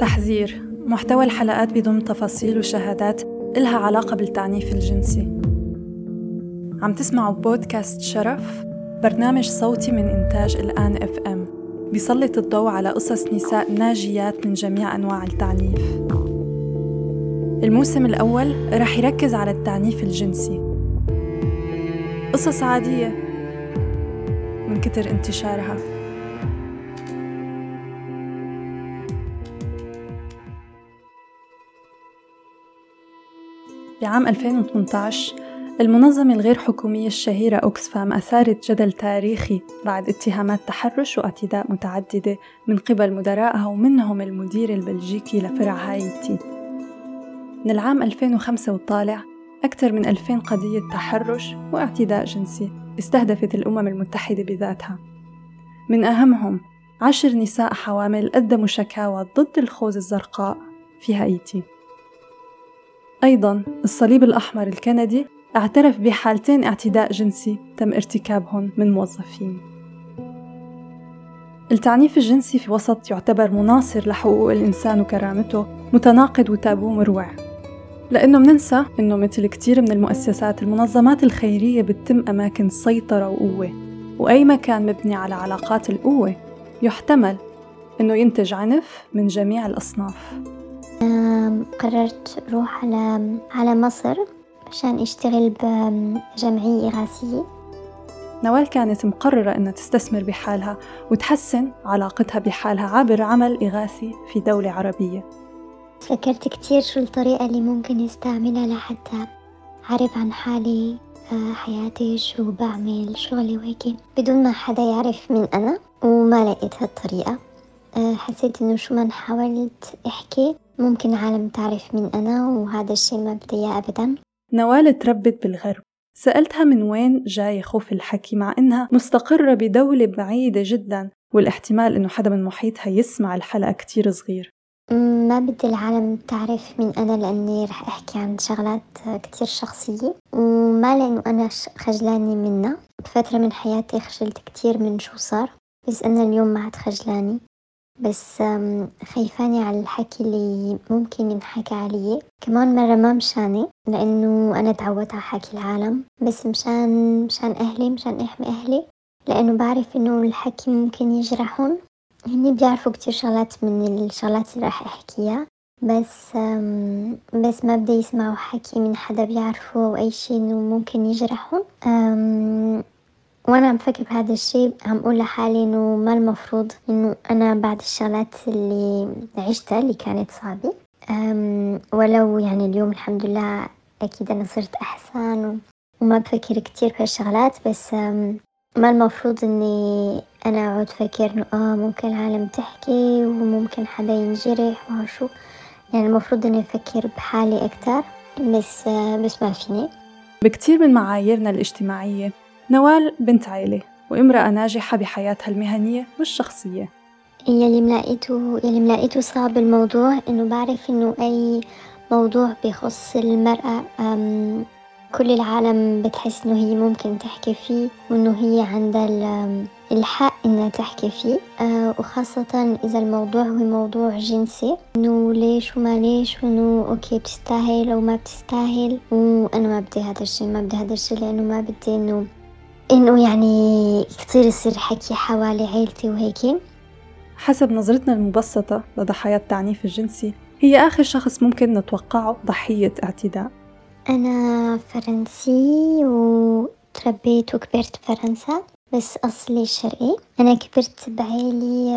تحذير محتوى الحلقات بضم تفاصيل وشهادات إلها علاقة بالتعنيف الجنسي. عم تسمعوا بودكاست شرف برنامج صوتي من إنتاج الآن إف إم. بيسلط الضوء على قصص نساء ناجيات من جميع أنواع التعنيف. الموسم الأول رح يركز على التعنيف الجنسي. قصص عادية من كتر انتشارها. بعام 2018 المنظمة الغير حكومية الشهيرة أوكسفام أثارت جدل تاريخي بعد اتهامات تحرش واعتداء متعددة من قبل مدراءها ومنهم المدير البلجيكي لفرع هايتي. من العام 2005 وطالع أكثر من 2000 قضية تحرش واعتداء جنسي استهدفت الأمم المتحدة بذاتها. من أهمهم عشر نساء حوامل قدموا شكاوى ضد الخوذة الزرقاء في هايتي. أيضا الصليب الأحمر الكندي اعترف بحالتين اعتداء جنسي تم ارتكابهم من موظفين. التعنيف الجنسي في وسط يعتبر مناصر لحقوق الإنسان وكرامته متناقض وتابو مروع. لأنه مننسى إنه مثل كتير من المؤسسات المنظمات الخيرية بتتم أماكن سيطرة وقوة. وأي مكان مبني على علاقات القوة يحتمل إنه ينتج عنف من جميع الأصناف. قررت أروح على على مصر عشان أشتغل بجمعية إغاثية نوال كانت مقررة إنها تستثمر بحالها وتحسن علاقتها بحالها عبر عمل إغاثي في دولة عربية. فكرت كتير شو الطريقة اللي ممكن أستعملها لحتى أعرف عن حالي آه، حياتي شو بعمل شغلي وهيك. بدون ما حدا يعرف مين أنا وما لقيت هالطريقة. آه، حسيت إنه شو ما حاولت أحكي ممكن العالم تعرف مين أنا وهذا الشي ما بدي أبدا. نوال تربت بالغرب. سألتها من وين جاي خوف الحكي مع إنها مستقرة بدولة بعيدة جدا والاحتمال إنه حدا من محيطها يسمع الحلقة كتير صغير. ما بدي العالم تعرف مين أنا لأني رح أحكي عن شغلات كتير شخصية وما لأنه أنا خجلانة منها. بفترة من حياتي خجلت كتير من شو صار بس أنا اليوم ما عاد خجلانة. بس خايفاني على الحكي اللي ممكن ينحكى علي كمان مرة ما مشاني لأنه أنا تعودت على حكي العالم. بس مشان مشان أهلي مشان أحمي أهلي لأنه بعرف إنه الحكي ممكن يجرحهم هني بيعرفوا كتير شغلات من الشغلات اللي راح أحكيها. بس بس ما بدي يسمعوا حكي من حدا بيعرفه أو أي شي إنه ممكن يجرحهم وأنا عم فكر بهذا الشي عم أقول لحالي إنه ما المفروض إنه أنا بعد الشغلات اللي عشتها اللي كانت صعبة. ولو يعني اليوم الحمد لله أكيد أنا صرت أحسن وما بفكر كتير بهالشغلات بس ما المفروض إني أنا أقعد فكر إنه آه ممكن العالم تحكي وممكن حدا ينجرح وشو يعني المفروض إني أفكر بحالي أكتر بس بس ما فيني. بكتير من معاييرنا الاجتماعية. نوال بنت عيلة وامرأة ناجحة بحياتها المهنية والشخصية. يلي ملاقيته يلي ملاقيته صعب الموضوع إنه بعرف إنه أي موضوع بيخص المرأة كل العالم بتحس إنه هي ممكن تحكي فيه وإنه هي عندها الحق إنها تحكي فيه. آه وخاصة إذا الموضوع هو موضوع جنسي إنه ليش وما ليش وإنه okay بتستاهل أو ما بتستاهل وأنا ما بدي هذا الشي ما بدي هذا الشي لأنه ما بدي إنه إنه يعني كتير يصير حكي حوالي عيلتي وهيك حسب نظرتنا المبسطة لضحايا التعنيف الجنسي هي آخر شخص ممكن نتوقعه ضحية اعتداء. أنا فرنسي وتربيت وكبرت بفرنسا بس أصلي شرقي. أنا كبرت بعيلي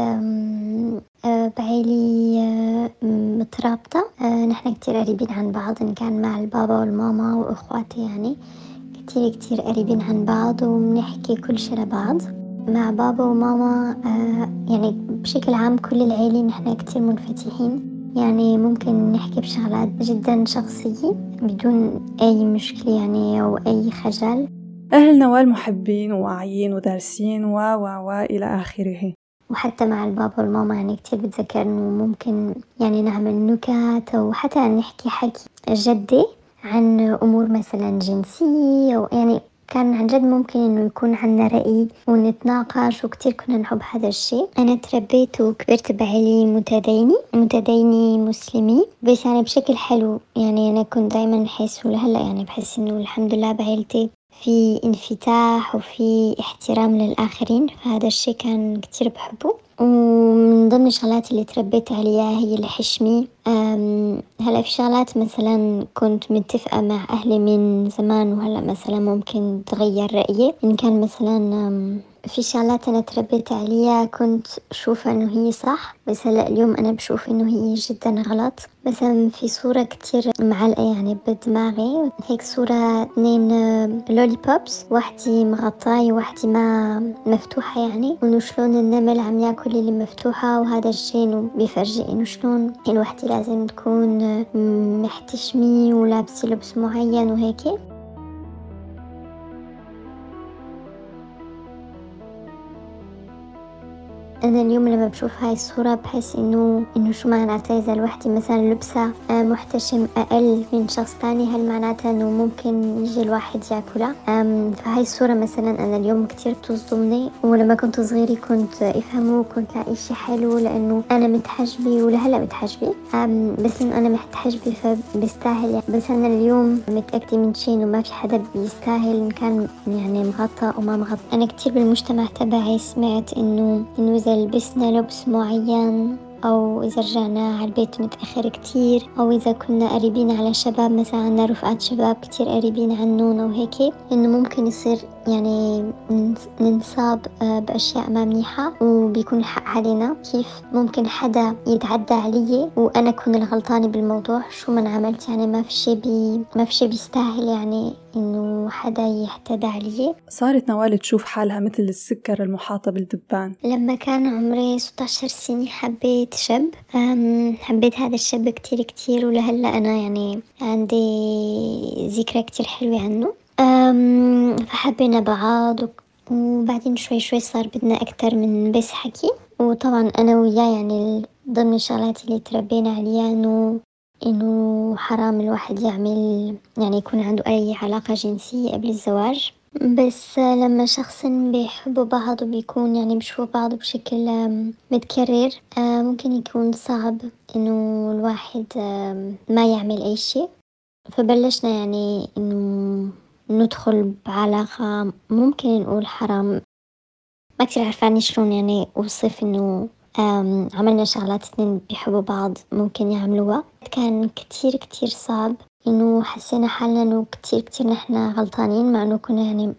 آه، بعيلي آه، مترابطة. آه، نحن كتير قريبين عن بعض إن كان مع البابا والماما وإخواتي يعني. كتير كتير قريبين عن بعض وبنحكي كل شي لبعض. مع بابا وماما يعني بشكل عام كل العيلة نحن كتير منفتحين. يعني ممكن نحكي بشغلات جدا شخصية بدون أي مشكلة يعني أو أي خجل. أهل نوال محبين وواعيين ودارسين و و و إلى آخره. وحتى مع البابا والماما يعني كتير بتذكر إنه ممكن يعني نعمل نكت أو حتى نحكي حكي جدي. عن أمور مثلا جنسية أو يعني كان عن جد ممكن إنه يكون عنا رأي ونتناقش وكتير كنا نحب هذا الشي، أنا تربيت وكبرت بعيلة متدينة متدينة مسلمة بس يعني بشكل حلو يعني أنا كنت دايمًا أحس ولهلأ يعني بحس إنه الحمد لله بعيلتي في انفتاح وفي احترام للآخرين. فهذا الشي كان كتير بحبه. ومن ضمن الشغلات اللي تربيت عليها هي الحشمة هلا في شغلات مثلا كنت متفقة مع أهلي من زمان وهلا مثلا ممكن تغير رأيي. إن كان مثلا في شغلات أنا تربيت عليها كنت أشوف إنه هي صح بس هلأ اليوم أنا بشوف إنه هي جدا غلط. مثلا في صورة كتير معلقة يعني بدماغي هيك صورة اثنين لولي بوبس واحدة مغطاية وواحدة ما مفتوحة يعني. وإنه شلون النمل عم ياكل اللي مفتوحة وهذا الشي إنه بيفرجي إنه شلون الوحدة لازم تكون محتشمة ولابسة لبس معين وهيك. أنا اليوم لما بشوف هاي الصورة بحس إنه إنه شو معناتها إذا الوحدة مثلا لبسها آه، محتشم أقل من شخص تاني هل معناتها إنه ممكن يجي الواحد ياكلها؟ فهاي الصورة مثلا أنا اليوم كتير بتصدمني ولما كنت صغيرة كنت أفهمه وكنت لاقي شي حلو لأنه أنا متحجبة ولهلأ متحجبة. بس إنه أنا متحجبة فبستاهل يعني. بس أنا اليوم متأكدة من شي إنه ما في حدا بيستاهل إن كان يعني مغطى أو ما مغطى. أنا كتير بالمجتمع تبعي سمعت إنه إنه إذا لبسنا لبس معين أو إذا رجعنا على البيت متأخر كتير أو إذا كنا قريبين على شباب مثلا عنا رفقات شباب كتير قريبين عنون أو هيك إنه ممكن يصير يعني ننصاب آه، بأشياء ما منيحة وبيكون الحق علينا كيف ممكن حدا يتعدى علي وأنا أكون الغلطانة بالموضوع شو ما عملت يعني ما في شي بي ما في شي بيستاهل يعني إنه حدا يحتدى علي. صارت نوال تشوف حالها مثل السكر المحاطة بالدبان. لما كان عمري 16 سنة حبيت شاب حبيت هذا الشاب كتير كتير ولهلأ أنا يعني عندي ذكرى كتير حلوة عنه. فحبينا بعض وبعدين شوي شوي صار بدنا أكتر من بس حكي. وطبعا أنا وياه يعني ضمن الشغلات اللي تربينا عليها إنه إنه حرام الواحد يعمل يعني يكون عنده أي علاقة جنسية قبل الزواج. بس لما شخصين بيحبوا بعض وبيكون يعني بيشوفوا بعض بشكل متكرر ممكن يكون صعب إنه الواحد ما يعمل أي شي فبلشنا يعني إنه ندخل بعلاقة ممكن نقول حرام. ما كتير عرفاني شلون يعني أوصف إنه عملنا شغلات اتنين بيحبوا بعض ممكن يعملوها. كان كتير كتير صعب إنه حسينا حالنا إنه كتير كتير نحنا غلطانين مع إنه كنا يعني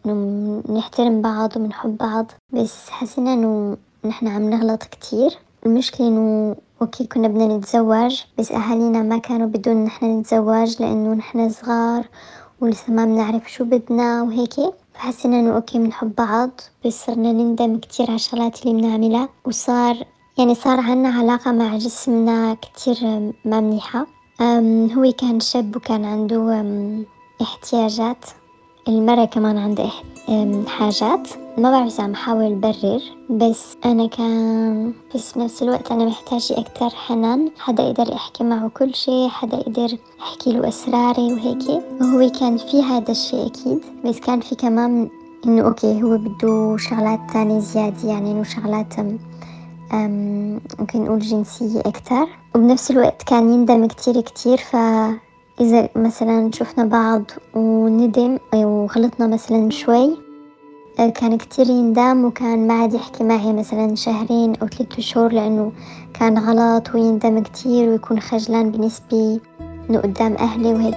نحترم بعض وبنحب بعض. بس حسينا إنه نحنا عم نغلط كتير. المشكلة إنه أوكي كنا بدنا نتزوج بس أهالينا ما كانوا بدون نحنا نتزوج لأنه نحنا صغار ولسه ما بنعرف شو بدنا وهيك. فحسينا إنه أوكي بنحب بعض بس صرنا نندم كتير على الشغلات اللي بنعملها. وصار يعني صار عنا علاقة مع جسمنا كتير ما منيحة هو كان شاب وكان عنده احتياجات. المرة كمان عندها حاجات. ما بعرف إذا عم أحاول برر بس أنا كان بس بنفس الوقت أنا محتاجة أكتر حنان. حدا يقدر أحكي معه كل شي حدا يقدر أحكي له أسراري وهيك. وهو كان في هذا الشي أكيد بس كان في كمان إنه أوكي هو بده شغلات تانية زيادة يعني إنه شغلات ممكن نقول جنسية أكتر. وبنفس الوقت كان يندم كتير كتير فإذا مثلا شفنا بعض وندم وغلطنا مثلا شوي آه، كان كتير يندم وكان ما عاد يحكي معي مثلا شهرين أو ثلاثة شهور لأنه كان غلط ويندم كتير ويكون خجلان بالنسبة إنه قدام أهلي وهيك.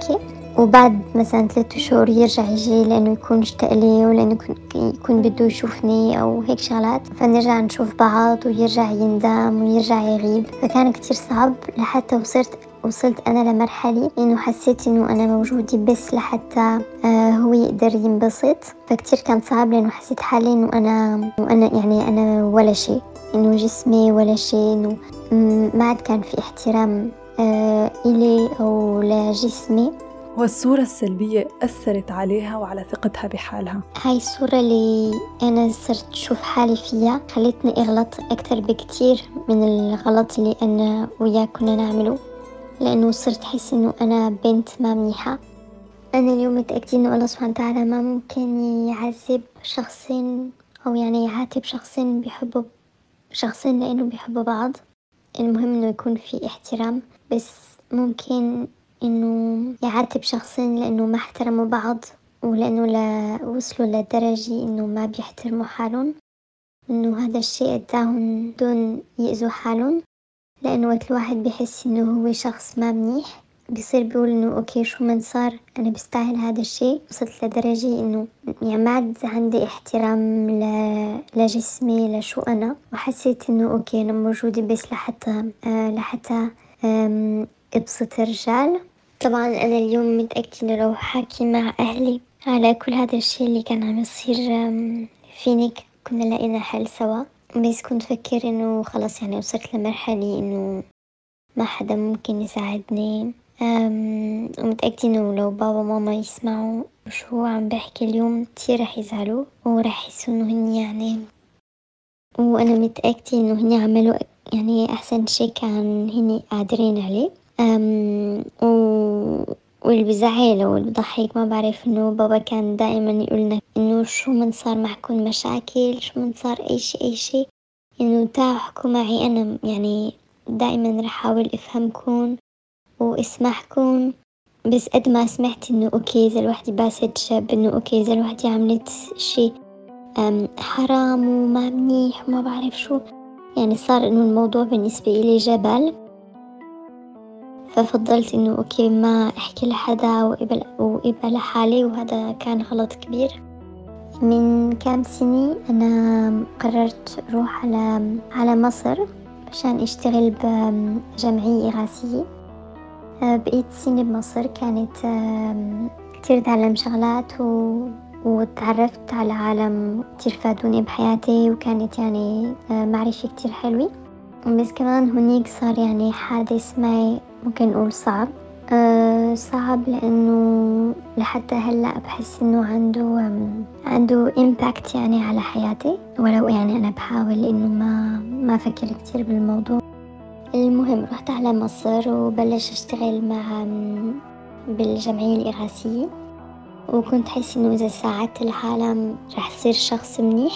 وبعد مثلا ثلاثة شهور يرجع يجي لأنه يكون اشتاق لي ولأنه يكون بده يشوفني أو هيك شغلات. فنرجع نشوف بعض ويرجع يندم ويرجع يغيب. فكان كتير صعب لحتى وصلت وصلت أنا لمرحلة إنه حسيت إنه أنا موجودة بس لحتى آه هو يقدر ينبسط. فكتير كان صعب لأنه حسيت حالي إنه أنا وأنا يعني أنا ولا شيء إنه جسمي ولا شيء إنه ما عاد كان في احترام آه إلي أو لجسمي. والصورة السلبية أثرت عليها وعلى ثقتها بحالها. هاي الصورة اللي أنا صرت أشوف حالي فيها خلتني أغلط أكتر بكتير من الغلط اللي أنا وياه كنا نعمله. لأنه صرت أحس إنه أنا بنت ما منيحة. أنا اليوم متأكدة إنه الله سبحانه وتعالى ما ممكن يعذب شخصين أو يعني يعاتب شخصين بيحبوا شخصين لأنه بيحبوا بعض، المهم إنه يكون في احترام بس ممكن إنه يعاتب شخصين لأنه ما احترموا بعض ولأنه لا وصلوا لدرجة إنه ما بيحترموا حالهم، إنه هذا الشيء أداهم دون يأذوا حالهم، لأنه وقت الواحد بيحس إنه هو شخص ما منيح بيصير بيقول إنه أوكي شو من صار أنا بستاهل هذا الشيء، وصلت لدرجة إنه يعني ما عاد عندي احترام ل... لجسمي لشو أنا، وحسيت إنه أوكي أنا موجودة بس لحتى آه لحتى أبسط الرجال، طبعا أنا اليوم متأكدة لو حاكي مع أهلي على كل هذا الشي اللي كان عم يصير فيني كنا لقينا حل سوا، بس كنت فكر إنه خلاص يعني وصلت لمرحلة إنه ما حدا ممكن يساعدني. ومتأكدة إنه لو بابا وماما يسمعوا شو عم بحكي اليوم كتير رح يزعلوا وراح يحسوا إنه هني يعني. وأنا متأكدة إنه هني عملوا يعني أحسن شي كان هني قادرين عليه. و... واللي بزعل واللي بضحك ما بعرف إنه بابا كان دائما يقولنا شو من صار معكم مشاكل شو من صار أي شي أي شي إنه تعالوا احكوا معي أنا يعني دائما رح أحاول أفهمكم واسمعكم بس قد ما سمعت إنه okay إذا الوحدة باست شاب إنه okay إذا الوحدة عملت شي حرام وما منيح وما بعرف شو. يعني صار إنه الموضوع بالنسبة إلي جبل. ففضلت إنه okay ما أحكي لحدا وإبقى لحالي وهذا كان غلط كبير. من كام سنة أنا قررت أروح على على مصر عشان أشتغل بجمعية إغاثية بقيت سنة بمصر كانت كتير تعلم شغلات و... وتعرفت على عالم كتير فادوني بحياتي وكانت يعني معرفة كتير حلوة. بس كمان هنيك صار يعني حادث معي ممكن نقول صعب. صعب لأنه لحتى هلأ بحس إنه عنده عنده إمباكت يعني على حياتي. ولو يعني أنا بحاول إنه ما ما أفكر كتير بالموضوع. المهم رحت على مصر وبلش أشتغل مع بالجمعية الإغاثية وكنت حس إنه إذا ساعدت العالم رح صير شخص منيح.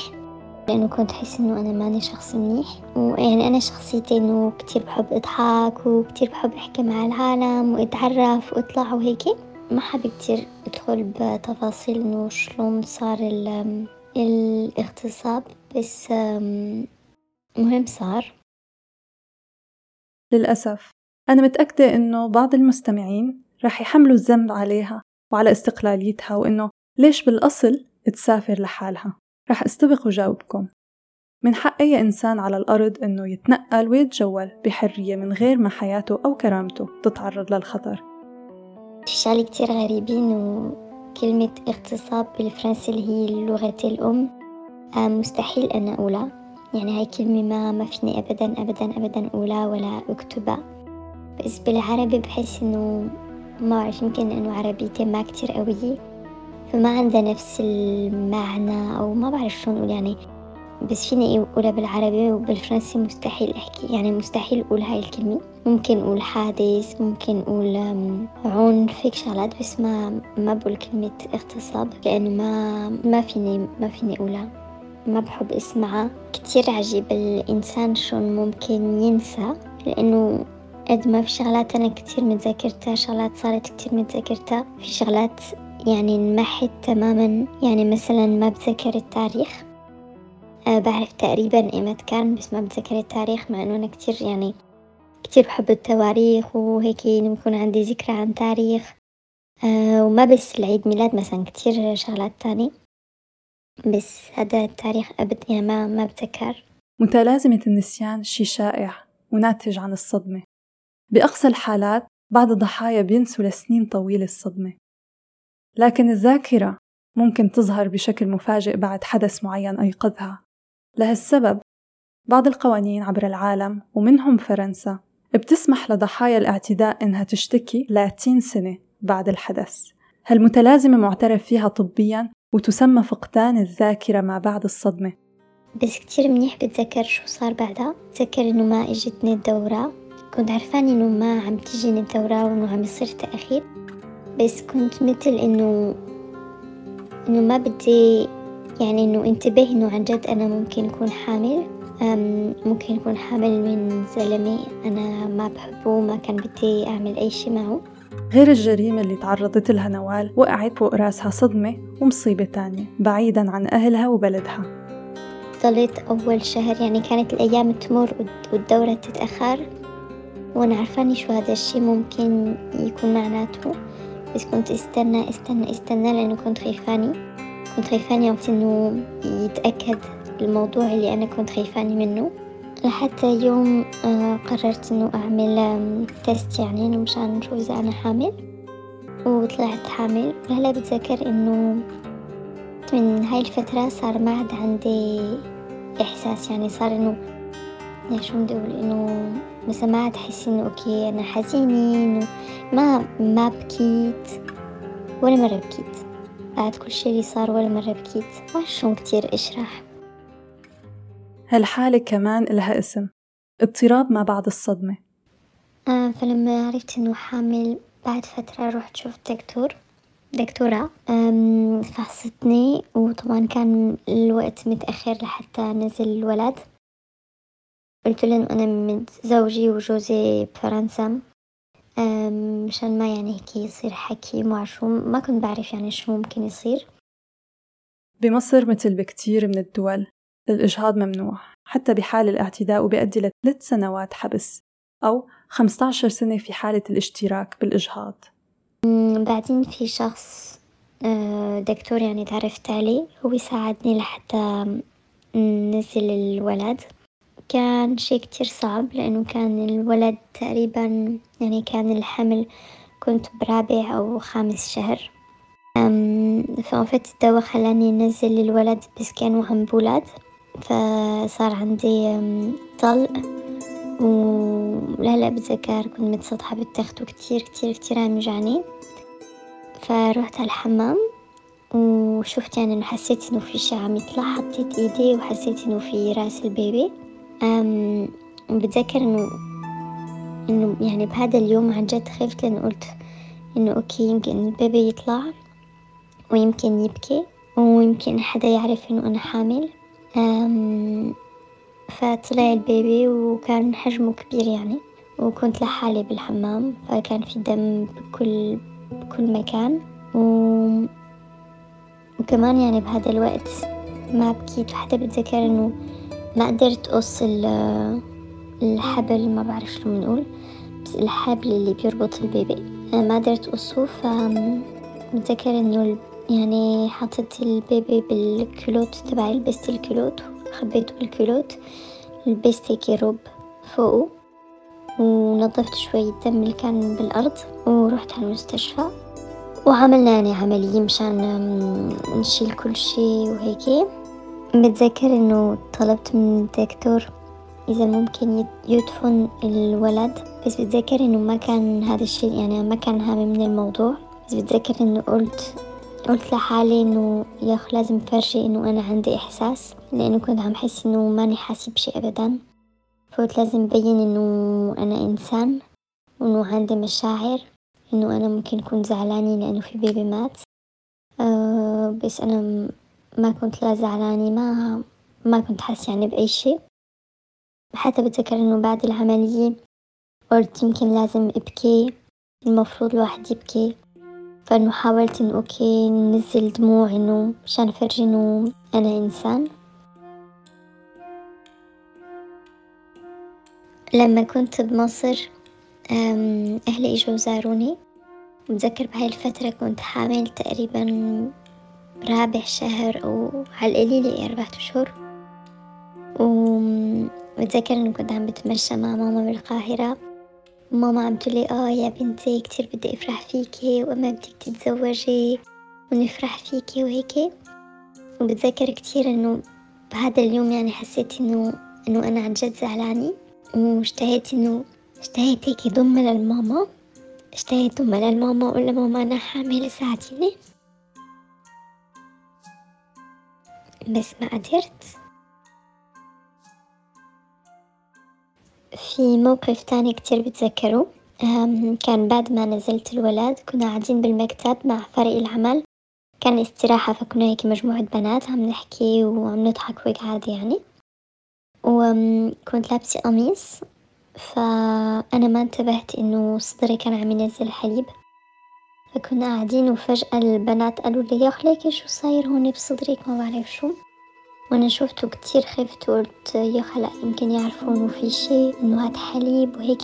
لأنه كنت أحس إنه أنا ماني شخص منيح ويعني أنا شخصيتي إنه كتير بحب أضحك وكتير بحب أحكي مع العالم وأتعرف وأطلع وهيك. ما حابة كتير أدخل بتفاصيل إنه شلون صار الاغتصاب بس مهم صار. للأسف أنا متأكدة إنه بعض المستمعين رح يحملوا الذنب عليها وعلى استقلاليتها وإنه ليش بالأصل تسافر لحالها؟ رح استبق وجاوبكم من حق أي إنسان على الأرض إنه يتنقل ويتجول بحرية من غير ما حياته أو كرامته تتعرض للخطر. شغلة كتير غريبين وكلمة اغتصاب بالفرنسي اللي هي لغتي الأم آه، مستحيل أنا أقولها. يعني هاي كلمة ما ما فيني أبدا أبدا أبدا أقولها ولا أكتبها. بس بالعربي بحس إنه ما أعرف يمكن إنه عربيتي ما كتير قوية. فما عندها نفس المعنى أو ما بعرف شلون أقول يعني بس فيني أقولها بالعربي وبالفرنسي مستحيل أحكي يعني مستحيل أقول هاي الكلمة. ممكن أقول حادث ممكن أقول عنف هيك شغلات بس ما ما بقول كلمة اغتصاب لأنه ما ما فيني ما فيني أقولها. ما بحب أسمعها. كتير عجيب الإنسان شلون ممكن ينسى لأنه قد ما في شغلات أنا كتير متذكرتها شغلات صارت كتير متذكرتها في شغلات يعني انمحت تماما يعني مثلا ما بتذكر التاريخ. أه بعرف تقريبا إيمت كان بس ما بتذكر التاريخ مع إنه أنا كتير يعني كتير بحب التواريخ وهيك بكون عندي ذكرى عن تاريخ. أه وما بس العيد ميلاد مثلا كتير شغلات تاني بس هذا التاريخ أبد يعني ما ما بتذكر. متلازمة النسيان شي شائع وناتج عن الصدمة. بأقصى الحالات بعض الضحايا بينسوا لسنين طويلة الصدمة. لكن الذاكرة ممكن تظهر بشكل مفاجئ بعد حدث معين أيقظها. لهالسبب بعض القوانين عبر العالم ومنهم فرنسا بتسمح لضحايا الاعتداء إنها تشتكي 30 سنة بعد الحدث. هالمتلازمة معترف فيها طبيا وتسمى فقدان الذاكرة ما بعد الصدمة. بس كتير منيح بتذكر شو صار بعدها. بتذكر إنه ما إجتني الدورة. كنت عرفاني إنه ما عم تجيني الدورة وإنه عم يصير تأخير. بس كنت مثل إنه إنه ما بدي يعني إنه انتبه إنه عن جد أنا ممكن أكون حامل. ممكن أكون حامل من زلمة أنا ما بحبه ما كان بدي أعمل أي شي معه. غير الجريمة اللي تعرضت لها نوال وقعت فوق راسها صدمة ومصيبة تانية بعيدا عن أهلها وبلدها. ضليت أول شهر يعني كانت الأيام تمر والدورة تتأخر. وأنا عرفاني شو هذا الشي ممكن يكون معناته. بس كنت استنى استنى استنى لأنه كنت خيفاني كنت خيفاني وقت إنه يتأكد الموضوع اللي أنا كنت خيفاني منه لحتى يوم قررت إنه أعمل test يعني إنه مشان نشوف إذا أنا حامل وطلعت حامل وهلا بتذكر إنه من هاي الفترة صار ما عاد عندي إحساس يعني صار إنه شو بدي أقول إنه مثلا ما عاد أحس إنه okay أنا حزينة إنه ما ما بكيت ولا مرة بكيت. بعد كل شي اللي صار ولا مرة بكيت. ما شلون كتير أشرح. هالحالة كمان إلها اسم؟ اضطراب ما بعد الصدمة. آه فلما عرفت إنه حامل بعد فترة رحت شفت دكتور دكتورة فحصتني وطبعا كان الوقت متأخر لحتى نزل الولد. قلت له إنه أنا متزوجي وجوزي بفرنسا مشان ما يعني هيك يصير حكي مع شو ما كنت بعرف يعني شو ممكن يصير. بمصر مثل بكتير من الدول الإجهاض ممنوع حتى بحال الاعتداء وبيؤدي لثلاث سنوات حبس أو 15 سنة في حالة الاشتراك بالإجهاض. بعدين في شخص آه، دكتور يعني تعرفت عليه هو ساعدني لحتى نزل الولد. كان شي كتير صعب لأنه كان الولد تقريبا يعني كان الحمل كنت برابع أو خامس شهر. فوقفت الدواء خلاني نزل الولد بس كانوا عم بولاد فصار عندي طلق ولهلا بتذكر كنت متسطحة بالتخت وكتير كتير كتير عم يوجعني فروحت على الحمام وشفت يعني حسيت إنه في شي عم يطلع حطيت إيدي وحسيت إنه في رأس البيبي. بتذكر إنه إنه يعني بهذا اليوم عن جد خفت لأنه قلت إنه okay يمكن ال baby يطلع ويمكن يبكي ويمكن حدا يعرف إنه أنا حامل. فطلع ال baby وكان حجمه كبير يعني وكنت لحالي بالحمام فكان في دم بكل بكل مكان. و... وكمان يعني بهذا الوقت ما بكيت. وحتى بتذكر إنه ما قدرت أقص الحبل ما بعرف شو بنقول بس الحبل اللي بيربط ال baby ما قدرت أقصه فبتذكر انه يعني حطيت ال baby بالكلوت تبعي لبست الكلوت وخبيته بالكلوت لبست هيك روب فوقه ونظفت شوية دم اللي كان بالأرض ورحت على المستشفى وعملنا يعني عملية مشان نشيل كل شي وهيك. بتذكر إنه طلبت من الدكتور إذا ممكن يدفن الولد بس بتذكر إنه ما كان هذا الشيء يعني ما كان هامي من الموضوع. بس بتذكر إنه قلت قلت لحالي إنه ياخ لازم فرجي إنه أنا عندي إحساس لأنه كنت عم حس إنه ماني حاسة بشي ابدا. فقلت لازم بين إنه أنا إنسان وإنه عندي مشاعر إنه أنا ممكن أكون زعلانة لأنه في بيبي مات. أه بس أنا ما كنت لا زعلانة ما ما كنت حاسة يعني بأي شي حتى بتذكر إنه بعد العملية قلت يمكن لازم أبكي المفروض الواحد يبكي. فإنه حاولت إنه أوكي ننزل دموع إنه مشان أفرجي إنه أنا إنسان. لما كنت بمصر أهلي إجوا زاروني بتذكر بهاي الفترة كنت حامل تقريبا رابع شهر أو على القليلة أربعة أشهر. وبتذكر إنه كنت عم بتمشى مع ماما بالقاهرة. ماما عم تقولي آه يا بنتي كتير بدي أفرح فيكي وأما بدك تتزوجي ونفرح فيكي وهيك. وبتذكر كتير إنه بهذا اليوم يعني حسيت إنه إنه أنا عن جد زعلانة. واشتهيت إنه اشتهيت هيك ضمة للماما. اشتهيت ضمة للماما وأقول لماما أنا حاملة ساعديني بس ما قدرت؟ في موقف تاني كتير بتذكره. كان بعد ما نزلت الولد كنا قاعدين بالمكتب مع فريق العمل. كان استراحة فكنا هيك مجموعة بنات عم نحكي وعم نضحك وهيك عادي يعني. وكنت لابسة قميص فأنا ما انتبهت إنه صدري كان عم ينزل حليب. فكنا قاعدين وفجأة البنات قالوا لي يا خليكي شو صاير هون بصدرك؟ ما بعرف شو. وأنا شوفته كتير خفت وقلت يا خلا يمكن يعرفوا إنه في شي إنه هاد حليب وهيك.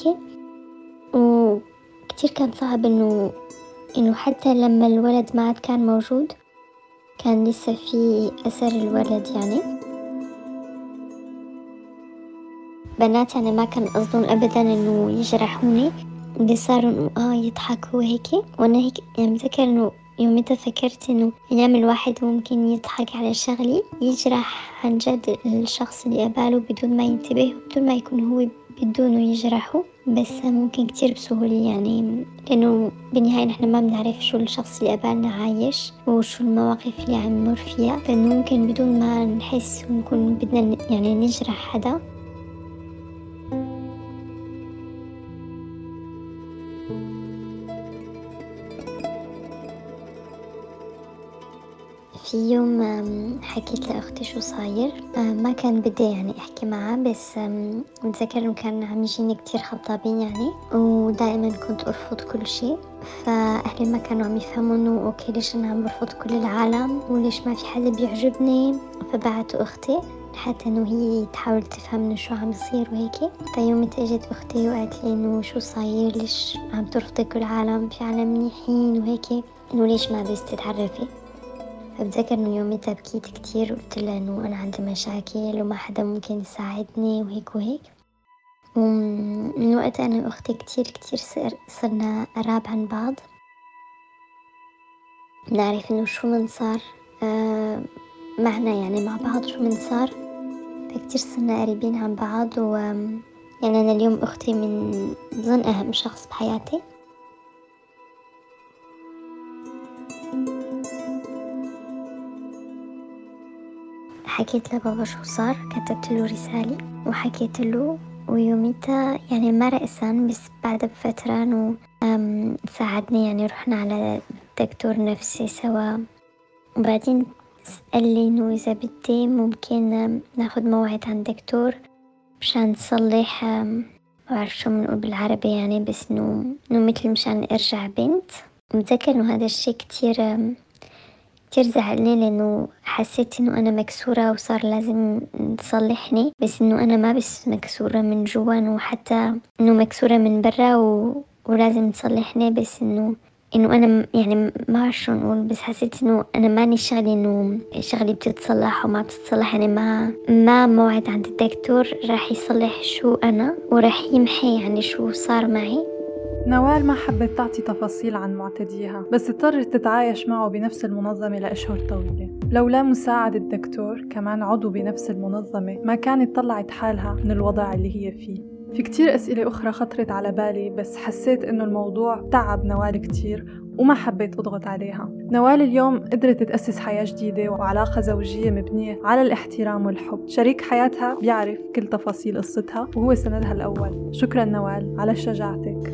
وكتير كان صعب إنه إنه حتى لما الولد ما عاد كان موجود كان لسه في أثر الولد يعني. بنات يعني ما كان قصدهم أبدا إنه يجرحوني. اللي صاروا آه يضحكوا وهيك. وأنا هيك يعني بتذكر إنه يوميتها فكرت إنه أيام الواحد ممكن يضحك على شغلي يجرح عن جد الشخص اللي قباله بدون ما ينتبه وبدون ما يكون هو بدونه يجرحه. بس ممكن كتير بسهولة يعني لأنه بالنهاية نحن ما بنعرف شو الشخص اللي قبالنا عايش وشو المواقف اللي عم نمر فيها. فإنه ممكن بدون ما نحس ونكون بدنا يعني نجرح حدا. في يوم حكيت لأختي شو صاير. ما كان بدي يعني أحكي معها بس متذكر إنه كان عم يجيني كتير خطابين يعني ودائما كنت أرفض كل شيء. فأهلي ما كانوا عم يفهموا إنه أوكي ليش أنا عم برفض كل العالم؟ وليش ما في حدا بيعجبني؟ فبعتوا أختي حتى إنه هي تحاول تفهم إنه شو عم يصير وهيك. فيومتها إجت أختي وقالت لي إنه شو صاير؟ ليش عم ترفضي كل العالم في عالم منيحين وهيك. إنه ليش ما بس تتعرفي فبتذكر إنه يوميتها بكيت كتير وقلت لها إنه أنا عندي مشاكل وما حدا ممكن يساعدني وهيك وهيك. ومن وقتها أنا وأختي كتير كتير صرنا قراب عن بعض. نعرف إنه شو من صار آه معنا يعني مع بعض شو من صار. فكتير صرنا قريبين عن بعض و يعني أنا اليوم أختي من ضمن أهم شخص بحياتي. حكيت لبابا شو صار. كتبت له رسالة وحكيت له ويوميتها يعني ما رأسا بس بعد بفترة إنه ساعدني يعني رحنا على دكتور نفسي سوا. وبعدين قال لي إنه إذا بدي ممكن ناخد موعد عند دكتور مشان تصلح ما بعرف شو بنقول بالعربي يعني بس إنه إنه مثل مشان أرجع بنت. متذكر إنه هذا الشي كتير كتير زعلني لأنه حسيت إنه أنا مكسورة وصار لازم تصلحني بس إنه أنا ما بس مكسورة من جوا إنه حتى إنه مكسورة من برا و... ولازم تصلحني بس إنه إنه أنا يعني ما شو نقول بس حسيت إنه أنا ماني شغلي إنه شغلي بتتصلح وما بتتصلح. يعني ما ما موعد عند الدكتور راح يصلح شو أنا وراح يمحي يعني شو صار معي. نوال ما حبت تعطي تفاصيل عن معتديها بس اضطرت تتعايش معه بنفس المنظمة لأشهر طويلة. لولا مساعدة الدكتور كمان عضو بنفس المنظمة ما كانت طلعت حالها من الوضع اللي هي فيه. في كتير أسئلة أخرى خطرت على بالي بس حسيت إنه الموضوع تعب نوال كتير وما حبيت أضغط عليها. نوال اليوم قدرت تأسس حياة جديدة وعلاقة زوجية مبنية على الاحترام والحب. شريك حياتها بيعرف كل تفاصيل قصتها وهو سندها الأول. شكرا نوال على شجاعتك.